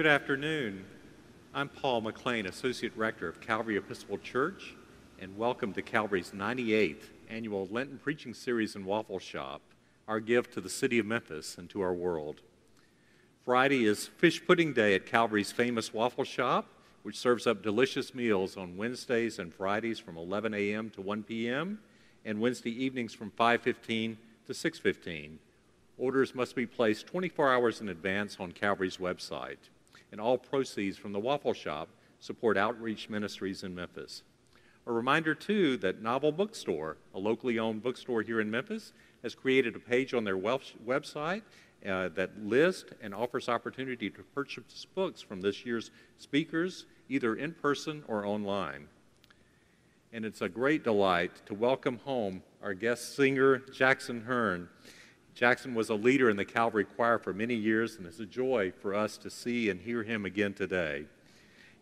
Good afternoon. I'm Paul McLean, Associate Rector of Calvary Episcopal Church, and welcome to Calvary's 98th annual Lenten Preaching Series and Waffle Shop, our gift to the city of Memphis and to our world. Friday is Fish Pudding Day at Calvary's famous Waffle Shop, which serves up delicious meals on Wednesdays and Fridays from 11 a.m. to 1 p.m., and Wednesday evenings from 5:15 to 6:15. Orders must be placed 24 hours in advance on Calvary's website and all proceeds from the Waffle Shop support outreach ministries in Memphis. A reminder, too, that Novel Bookstore, a locally owned bookstore here in Memphis, has created a page on their website uh, that lists and offers opportunity to purchase books from this year's speakers, either in person or online. And it's a great delight to welcome home our guest singer, Jackson Hearn. Jackson was a leader in the Calvary Choir for many years, and it's a joy for us to see and hear him again today.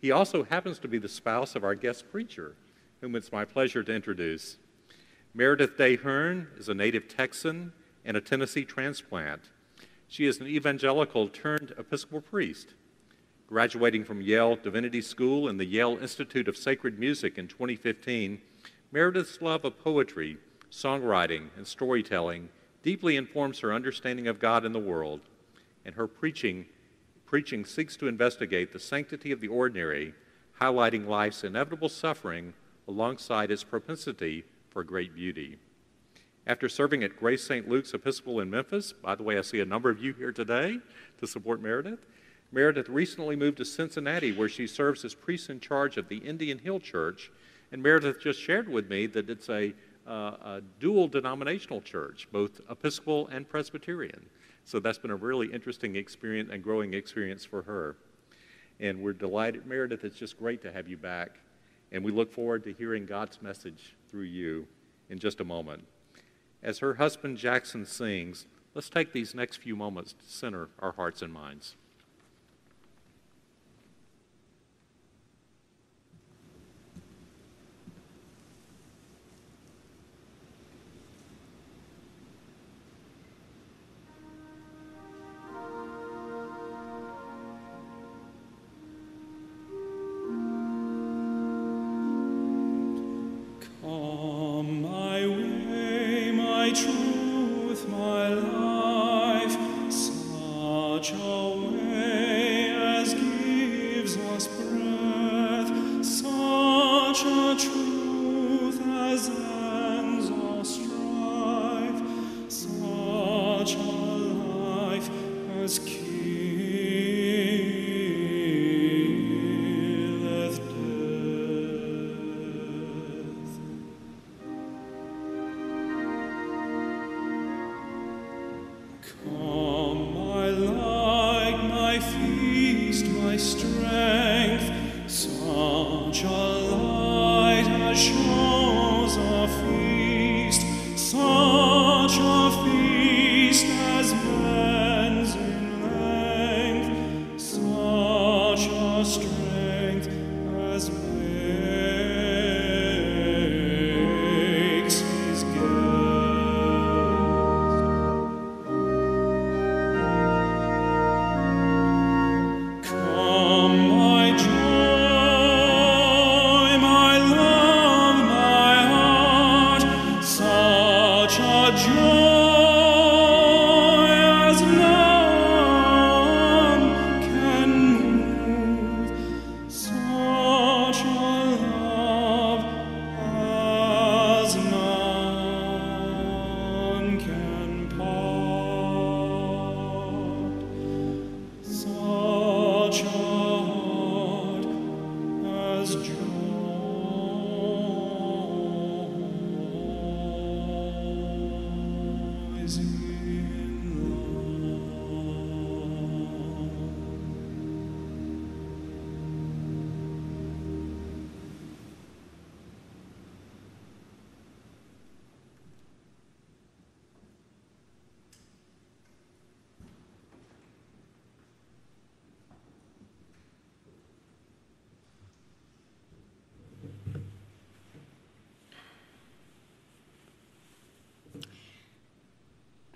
He also happens to be the spouse of our guest preacher, whom it's my pleasure to introduce. Meredith Day Hearn is a native Texan and a Tennessee transplant. She is an evangelical turned Episcopal priest. Graduating from Yale Divinity School and the Yale Institute of Sacred Music in 2015, Meredith's love of poetry, songwriting, and storytelling deeply informs her understanding of God and the world, and her preaching, preaching seeks to investigate the sanctity of the ordinary, highlighting life's inevitable suffering alongside its propensity for great beauty. After serving at Grace St. Luke's Episcopal in Memphis, by the way, I see a number of you here today to support Meredith. Meredith recently moved to Cincinnati, where she serves as priest in charge of the Indian Hill Church. And Meredith just shared with me that it's a a dual denominational church, both Episcopal and Presbyterian. So that's been a really interesting experience and growing experience for her. And we're delighted, Meredith, it's just great to have you back. And we look forward to hearing God's message through you in just a moment. As her husband Jackson sings, let's take these next few moments to center our hearts and minds.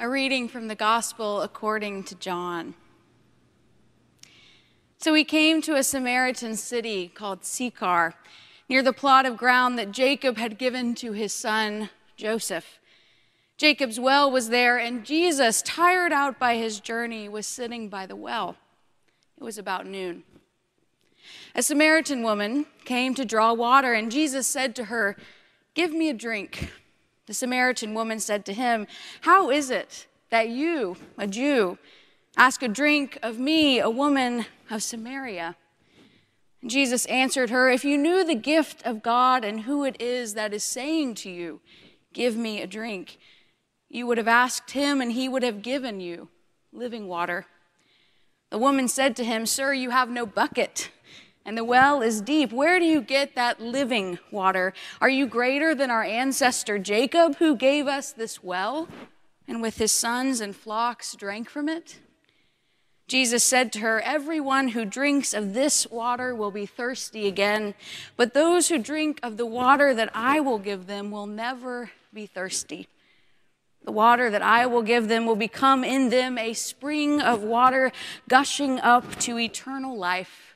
A reading from the Gospel according to John. So he came to a Samaritan city called Sychar, near the plot of ground that Jacob had given to his son Joseph. Jacob's well was there, and Jesus, tired out by his journey, was sitting by the well. It was about noon. A Samaritan woman came to draw water, and Jesus said to her, Give me a drink. The Samaritan woman said to him, How is it that you, a Jew, ask a drink of me, a woman of Samaria? And Jesus answered her, If you knew the gift of God and who it is that is saying to you, Give me a drink, you would have asked him, and he would have given you living water. The woman said to him, Sir, you have no bucket and the well is deep. Where do you get that living water? Are you greater than our ancestor Jacob, who gave us this well, and with his sons and flocks drank from it? Jesus said to her, Everyone who drinks of this water will be thirsty again, but those who drink of the water that I will give them will never be thirsty. The water that I will give them will become in them a spring of water gushing up to eternal life.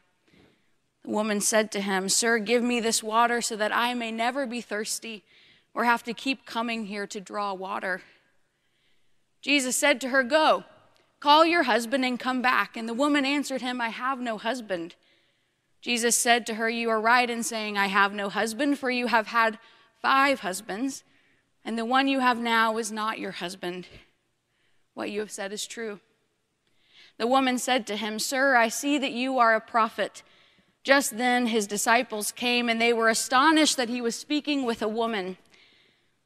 The woman said to him, Sir, give me this water so that I may never be thirsty or have to keep coming here to draw water. Jesus said to her, Go, call your husband and come back. And the woman answered him, I have no husband. Jesus said to her, You are right in saying, I have no husband, for you have had five husbands, and the one you have now is not your husband. What you have said is true. The woman said to him, Sir, I see that you are a prophet. Just then his disciples came, and they were astonished that he was speaking with a woman.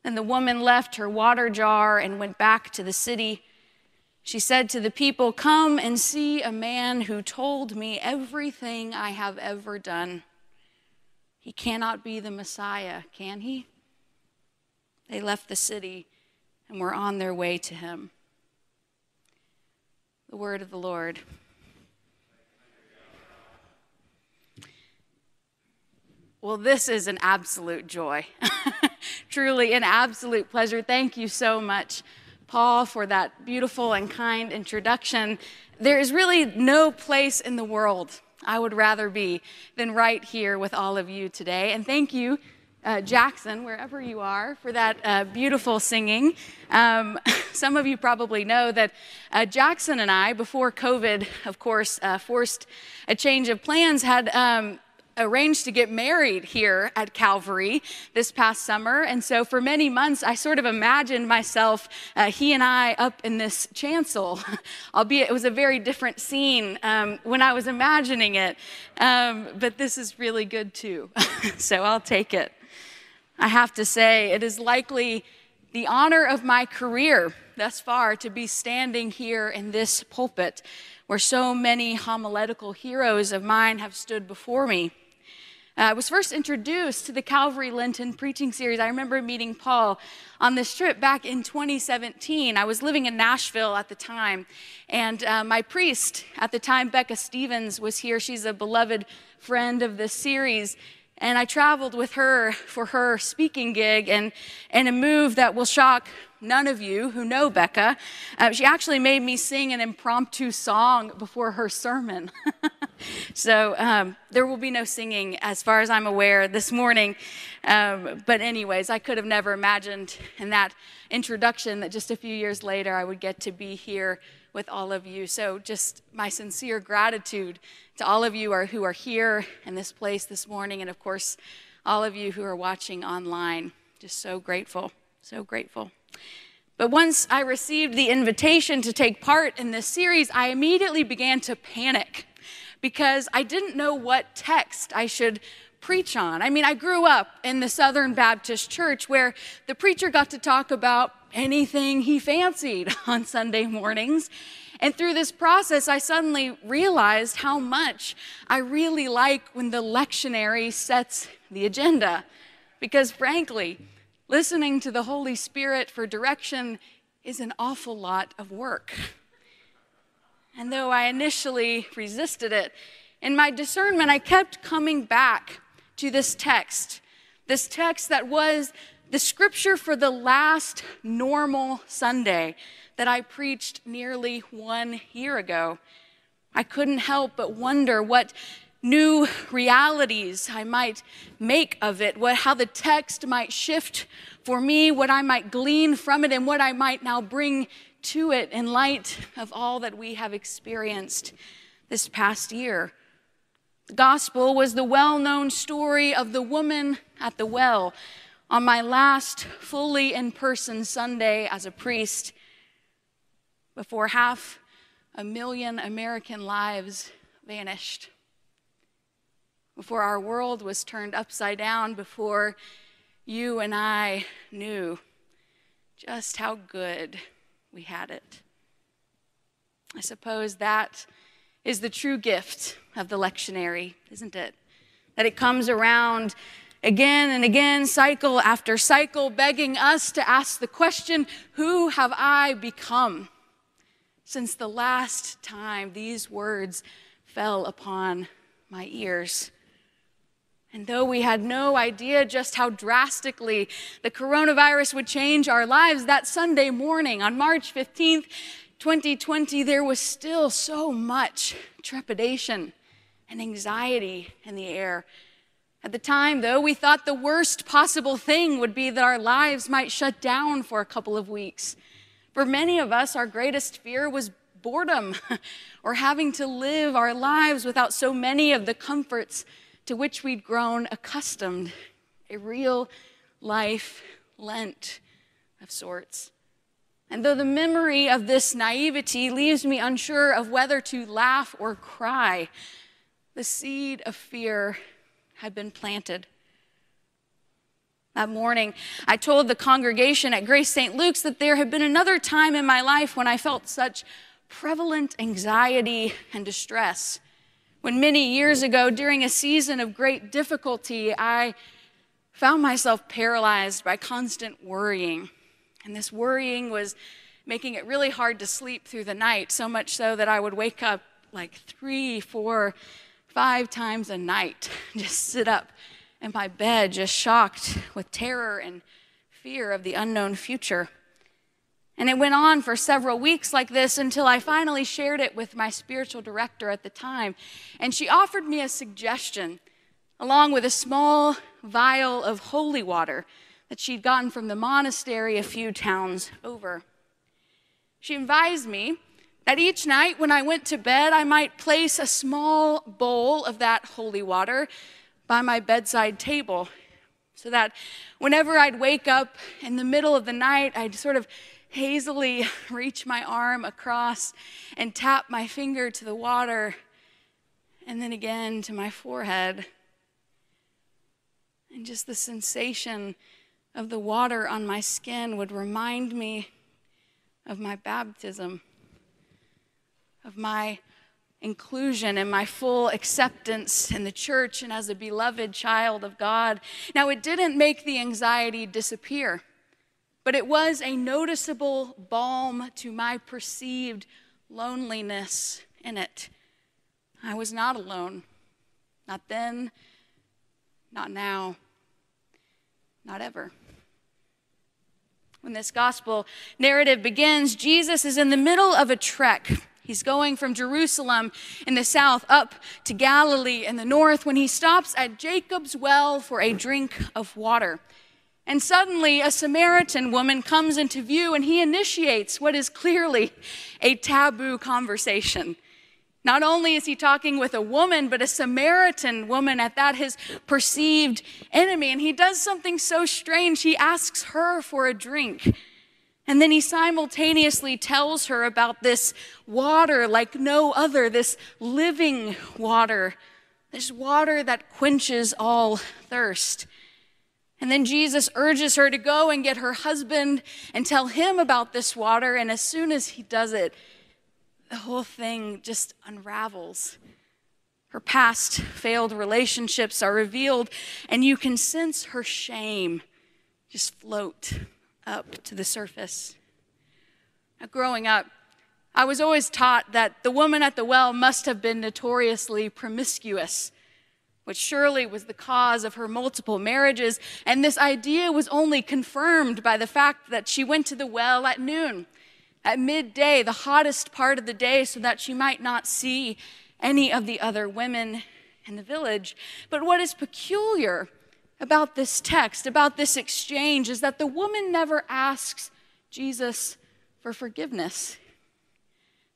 And the woman left her water jar and went back to the city. She said to the people, Come and see a man who told me everything I have ever done. He cannot be the Messiah, can he? They left the city and were on their way to him. The word of the Lord. Well, this is an absolute joy. Truly an absolute pleasure. Thank you so much, Paul, for that beautiful and kind introduction. There is really no place in the world I would rather be than right here with all of you today. And thank you, uh, Jackson, wherever you are, for that uh, beautiful singing. Um, some of you probably know that uh, Jackson and I, before COVID, of course, uh, forced a change of plans, had. Um, arranged to get married here at Calvary this past summer. And so for many months, I sort of imagined myself, uh, he and I, up in this chancel, albeit it was a very different scene um, when I was imagining it. Um, but this is really good too. so I'll take it. I have to say, it is likely the honor of my career thus far to be standing here in this pulpit where so many homiletical heroes of mine have stood before me. Uh, I was first introduced to the Calvary Lenten preaching series. I remember meeting Paul on this trip back in 2017. I was living in Nashville at the time, and uh, my priest at the time, Becca Stevens, was here. She's a beloved friend of this series. And I traveled with her for her speaking gig and, and a move that will shock none of you who know Becca. Uh, she actually made me sing an impromptu song before her sermon. so um, there will be no singing, as far as I'm aware, this morning. Um, but, anyways, I could have never imagined in that introduction that just a few years later I would get to be here with all of you. So, just my sincere gratitude to all of you are, who are here in this place this morning, and of course, all of you who are watching online. Just so grateful, so grateful. But once I received the invitation to take part in this series, I immediately began to panic because I didn't know what text I should preach on. I mean, I grew up in the Southern Baptist Church where the preacher got to talk about anything he fancied on Sunday mornings. And through this process, I suddenly realized how much I really like when the lectionary sets the agenda. Because frankly, listening to the Holy Spirit for direction is an awful lot of work. And though I initially resisted it, in my discernment, I kept coming back to this text, this text that was the scripture for the last normal Sunday that I preached nearly one year ago. I couldn't help but wonder what new realities I might make of it, what, how the text might shift for me, what I might glean from it, and what I might now bring to it in light of all that we have experienced this past year. The gospel was the well known story of the woman at the well on my last fully in person Sunday as a priest before half a million American lives vanished, before our world was turned upside down, before you and I knew just how good we had it. I suppose that is the true gift of the lectionary, isn't it? That it comes around again and again, cycle after cycle, begging us to ask the question Who have I become? Since the last time these words fell upon my ears. And though we had no idea just how drastically the coronavirus would change our lives, that Sunday morning on March 15th, 2020, there was still so much trepidation and anxiety in the air. At the time, though, we thought the worst possible thing would be that our lives might shut down for a couple of weeks. For many of us, our greatest fear was boredom or having to live our lives without so many of the comforts to which we'd grown accustomed, a real life Lent of sorts. And though the memory of this naivety leaves me unsure of whether to laugh or cry, the seed of fear had been planted. That morning, I told the congregation at Grace St. Luke's that there had been another time in my life when I felt such prevalent anxiety and distress. When many years ago, during a season of great difficulty, I found myself paralyzed by constant worrying. And this worrying was making it really hard to sleep through the night, so much so that I would wake up like three, four, five times a night, just sit up in my bed, just shocked with terror and fear of the unknown future. And it went on for several weeks like this until I finally shared it with my spiritual director at the time. And she offered me a suggestion, along with a small vial of holy water that she'd gotten from the monastery a few towns over. She advised me that each night when I went to bed, I might place a small bowl of that holy water by my bedside table so that whenever I'd wake up in the middle of the night, I'd sort of hazily reach my arm across and tap my finger to the water, and then again to my forehead. And just the sensation of the water on my skin would remind me of my baptism, of my inclusion and my full acceptance in the church and as a beloved child of God. Now, it didn't make the anxiety disappear but it was a noticeable balm to my perceived loneliness in it. I was not alone. Not then, not now, not ever. When this gospel narrative begins, Jesus is in the middle of a trek. He's going from Jerusalem in the south up to Galilee in the north when he stops at Jacob's well for a drink of water. And suddenly, a Samaritan woman comes into view, and he initiates what is clearly a taboo conversation. Not only is he talking with a woman, but a Samaritan woman at that, his perceived enemy. And he does something so strange. He asks her for a drink. And then he simultaneously tells her about this water like no other, this living water, this water that quenches all thirst. And then Jesus urges her to go and get her husband and tell him about this water. And as soon as he does it, the whole thing just unravels. Her past failed relationships are revealed, and you can sense her shame just float up to the surface. Now, growing up, I was always taught that the woman at the well must have been notoriously promiscuous which surely was the cause of her multiple marriages. And this idea was only confirmed by the fact that she went to the well at noon, at midday, the hottest part of the day, so that she might not see any of the other women in the village. But what is peculiar about this text, about this exchange, is that the woman never asks Jesus for forgiveness,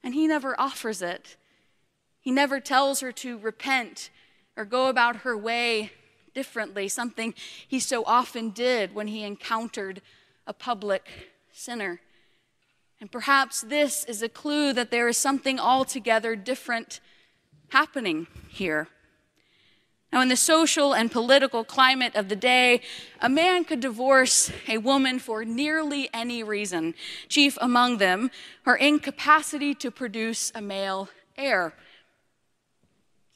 and he never offers it. He never tells her to repent or go about her way differently, something he so often did when he encountered a public sinner. And perhaps this is a clue that there is something altogether different happening here. Now, in the social and political climate of the day, a man could divorce a woman for nearly any reason, chief among them her incapacity to produce a male heir.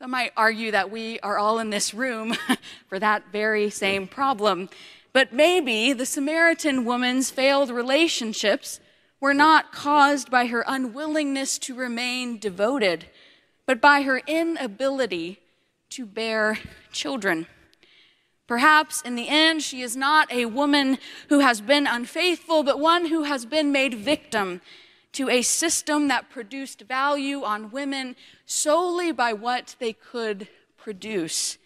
Some might argue that we are all in this room for that very same problem. But maybe the Samaritan woman's failed relationships were not caused by her unwillingness to remain devoted, but by her inability to bear children. Perhaps in the end, she is not a woman who has been unfaithful, but one who has been made victim to a system that produced value on women solely by what they could produce.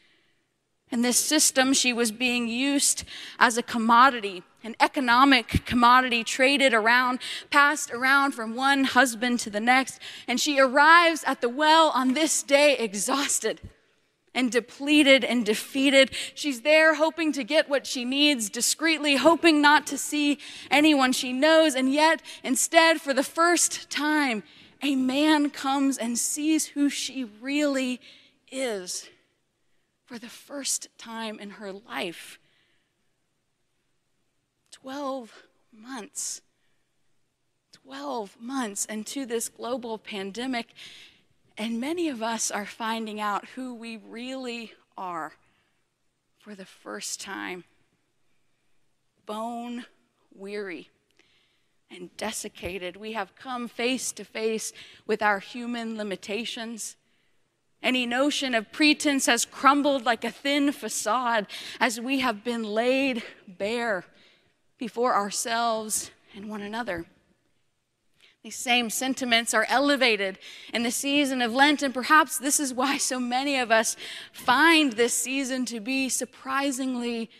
In this system, she was being used as a commodity, an economic commodity traded around, passed around from one husband to the next. And she arrives at the well on this day exhausted and depleted and defeated. She's there hoping to get what she needs discreetly, hoping not to see anyone she knows. And yet, instead, for the first time, a man comes and sees who she really is for the first time in her life. 12 months. 12 months into this global pandemic, and many of us are finding out who we really are for the first time. Bone weary and desiccated. We have come face to face with our human limitations. Any notion of pretense has crumbled like a thin facade as we have been laid bare before ourselves and one another. These same sentiments are elevated in the season of Lent, and perhaps this is why so many of us find this season to be surprisingly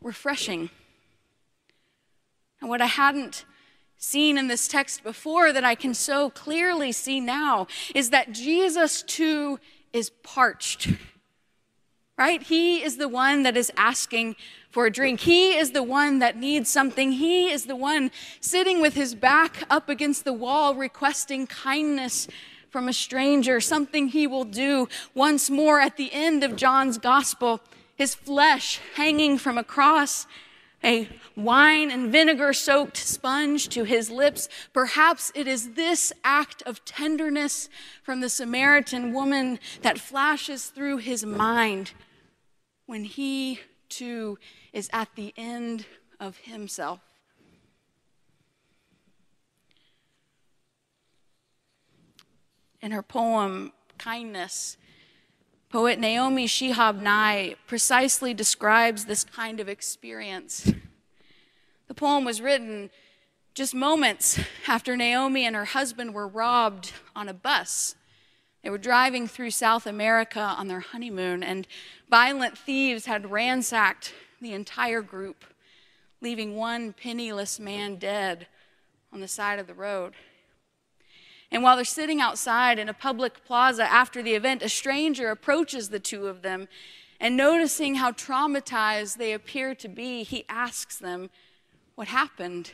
refreshing. And what I hadn't seen in this text before that I can so clearly see now is that Jesus too is parched. Right? He is the one that is asking for a drink. He is the one that needs something. He is the one sitting with his back up against the wall, requesting kindness from a stranger, something he will do once more at the end of John's gospel. His flesh hanging from a cross, a wine and vinegar soaked sponge to his lips. Perhaps it is this act of tenderness from the Samaritan woman that flashes through his mind when he too is at the end of himself. In her poem, Kindness, poet Naomi Shihab Nye precisely describes this kind of experience. The poem was written just moments after Naomi and her husband were robbed on a bus. They were driving through South America on their honeymoon, and violent thieves had ransacked the entire group, leaving one penniless man dead on the side of the road. And while they're sitting outside in a public plaza after the event, a stranger approaches the two of them, and noticing how traumatized they appear to be, he asks them, What happened?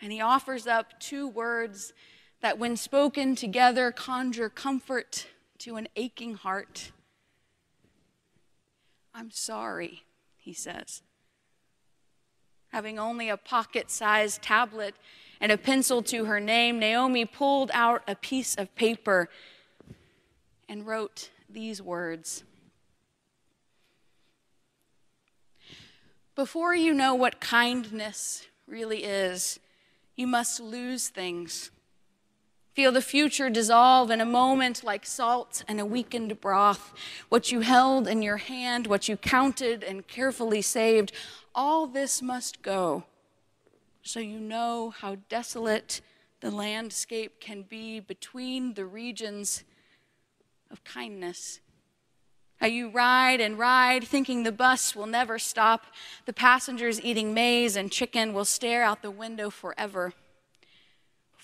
And he offers up two words that, when spoken together, conjure comfort to an aching heart. I'm sorry he says. Having only a pocket sized tablet and a pencil to her name, Naomi pulled out a piece of paper and wrote these words Before you know what kindness really is, you must lose things. Feel the future dissolve in a moment like salt and a weakened broth. What you held in your hand, what you counted and carefully saved, all this must go so you know how desolate the landscape can be between the regions of kindness. How you ride and ride, thinking the bus will never stop. The passengers eating maize and chicken will stare out the window forever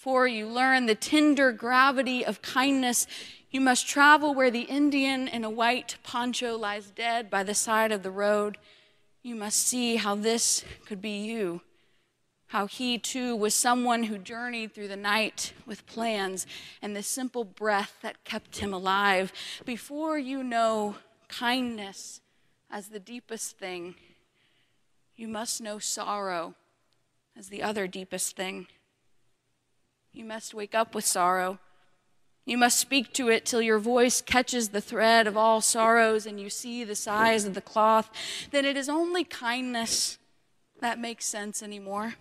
before you learn the tender gravity of kindness, you must travel where the Indian in a white poncho lies dead by the side of the road. You must see how this could be you. How he too was someone who journeyed through the night with plans and the simple breath that kept him alive. Before you know kindness as the deepest thing, you must know sorrow as the other deepest thing. You must wake up with sorrow. You must speak to it till your voice catches the thread of all sorrows and you see the size of the cloth. Then it is only kindness that makes sense anymore.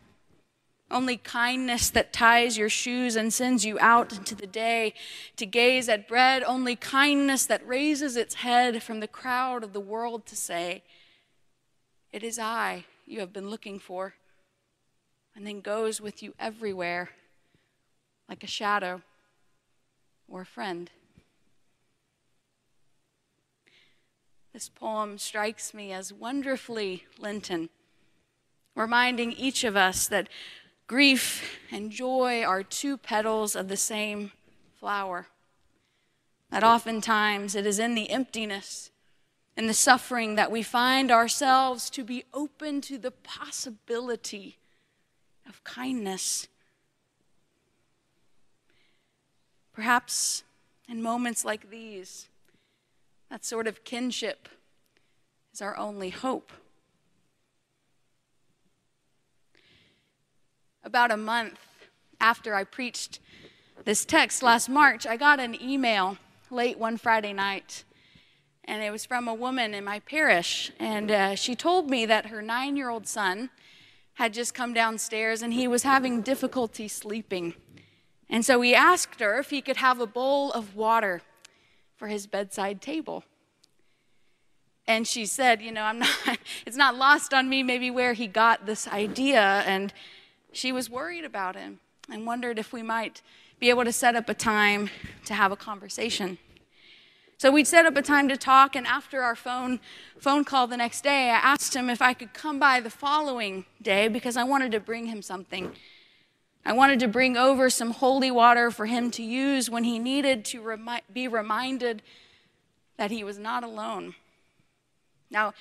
Only kindness that ties your shoes and sends you out into the day to gaze at bread. Only kindness that raises its head from the crowd of the world to say, It is I you have been looking for, and then goes with you everywhere like a shadow or a friend. This poem strikes me as wonderfully Lenten, reminding each of us that grief and joy are two petals of the same flower. That oftentimes it is in the emptiness and the suffering that we find ourselves to be open to the possibility of kindness Perhaps in moments like these, that sort of kinship is our only hope. About a month after I preached this text last March, I got an email late one Friday night, and it was from a woman in my parish. And uh, she told me that her nine year old son had just come downstairs and he was having difficulty sleeping. And so he asked her if he could have a bowl of water for his bedside table. And she said, You know, I'm not, it's not lost on me maybe where he got this idea. And she was worried about him and wondered if we might be able to set up a time to have a conversation. So we'd set up a time to talk, and after our phone, phone call the next day, I asked him if I could come by the following day because I wanted to bring him something I wanted to bring over some holy water for him to use when he needed to remi- be reminded that he was not alone. Now,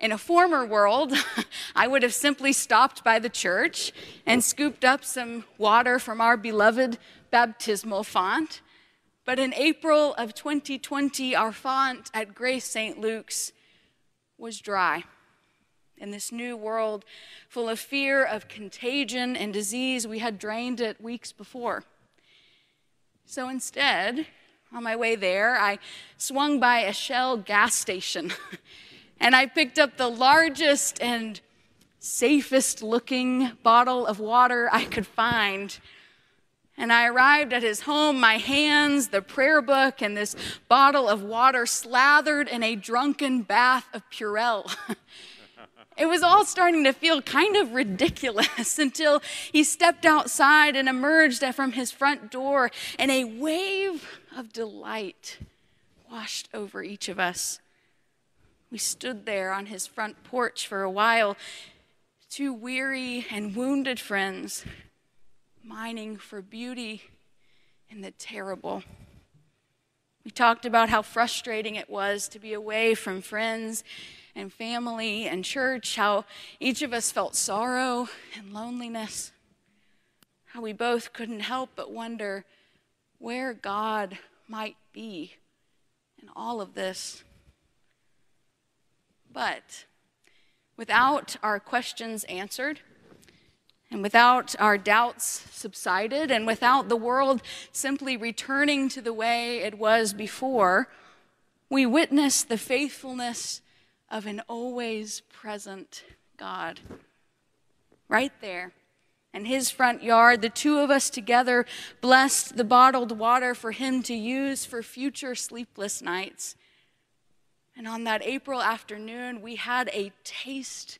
in a former world, I would have simply stopped by the church and scooped up some water from our beloved baptismal font. But in April of 2020, our font at Grace St. Luke's was dry in this new world full of fear of contagion and disease. We had drained it weeks before. So instead, on my way there, I swung by a Shell gas station and I picked up the largest and safest looking bottle of water I could find. And I arrived at his home, my hands, the prayer book, and this bottle of water slathered in a drunken bath of Purell. It was all starting to feel kind of ridiculous until he stepped outside and emerged from his front door, and a wave of delight washed over each of us. We stood there on his front porch for a while, two weary and wounded friends, mining for beauty in the terrible. We talked about how frustrating it was to be away from friends and family and church, how each of us felt sorrow and loneliness, how we both couldn't help but wonder where God might be in all of this. But without our questions answered, and without our doubts subsided, and without the world simply returning to the way it was before, we witness the faithfulness of an always present God. Right there in his front yard. The two of us together blessed the bottled water for him to use for future sleepless nights. And on that April afternoon, we had a taste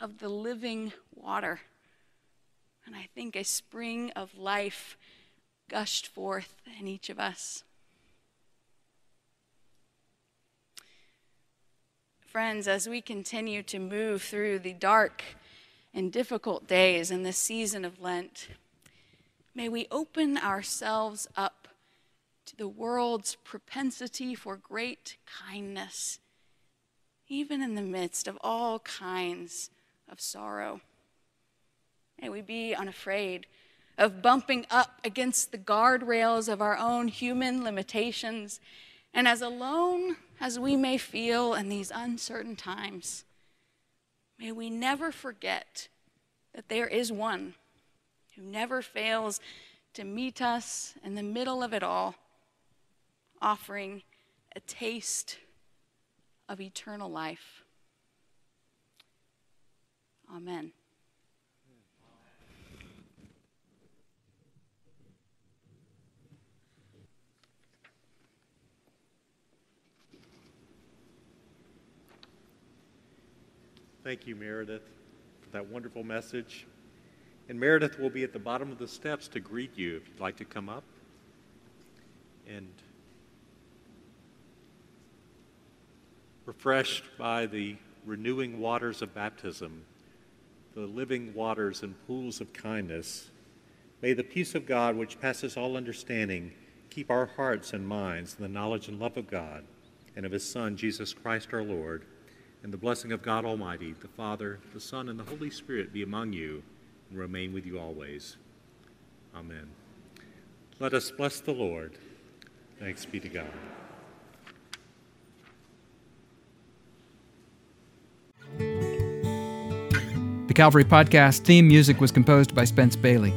of the living water. And I think a spring of life gushed forth in each of us. Friends, as we continue to move through the dark and difficult days in this season of Lent, may we open ourselves up to the world's propensity for great kindness, even in the midst of all kinds of sorrow. May we be unafraid of bumping up against the guardrails of our own human limitations. And as alone as we may feel in these uncertain times, may we never forget that there is one who never fails to meet us in the middle of it all, offering a taste of eternal life. Amen. Thank you, Meredith, for that wonderful message. And Meredith will be at the bottom of the steps to greet you if you'd like to come up. And refreshed by the renewing waters of baptism, the living waters and pools of kindness, may the peace of God, which passes all understanding, keep our hearts and minds in the knowledge and love of God and of His Son, Jesus Christ our Lord and the blessing of God Almighty, the Father, the Son, and the Holy Spirit be among you and remain with you always. Amen. Let us bless the Lord. Thanks be to God. The Calvary Podcast theme music was composed by Spence Bailey.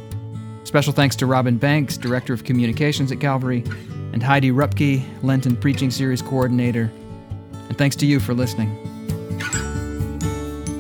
Special thanks to Robin Banks, Director of Communications at Calvary, and Heidi Rupke, Lenten Preaching Series Coordinator. And thanks to you for listening.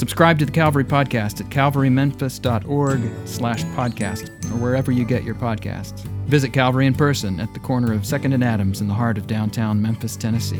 Subscribe to the Calvary Podcast at calvarymemphis.org slash podcast or wherever you get your podcasts. Visit Calvary in person at the corner of 2nd and Adams in the heart of downtown Memphis, Tennessee.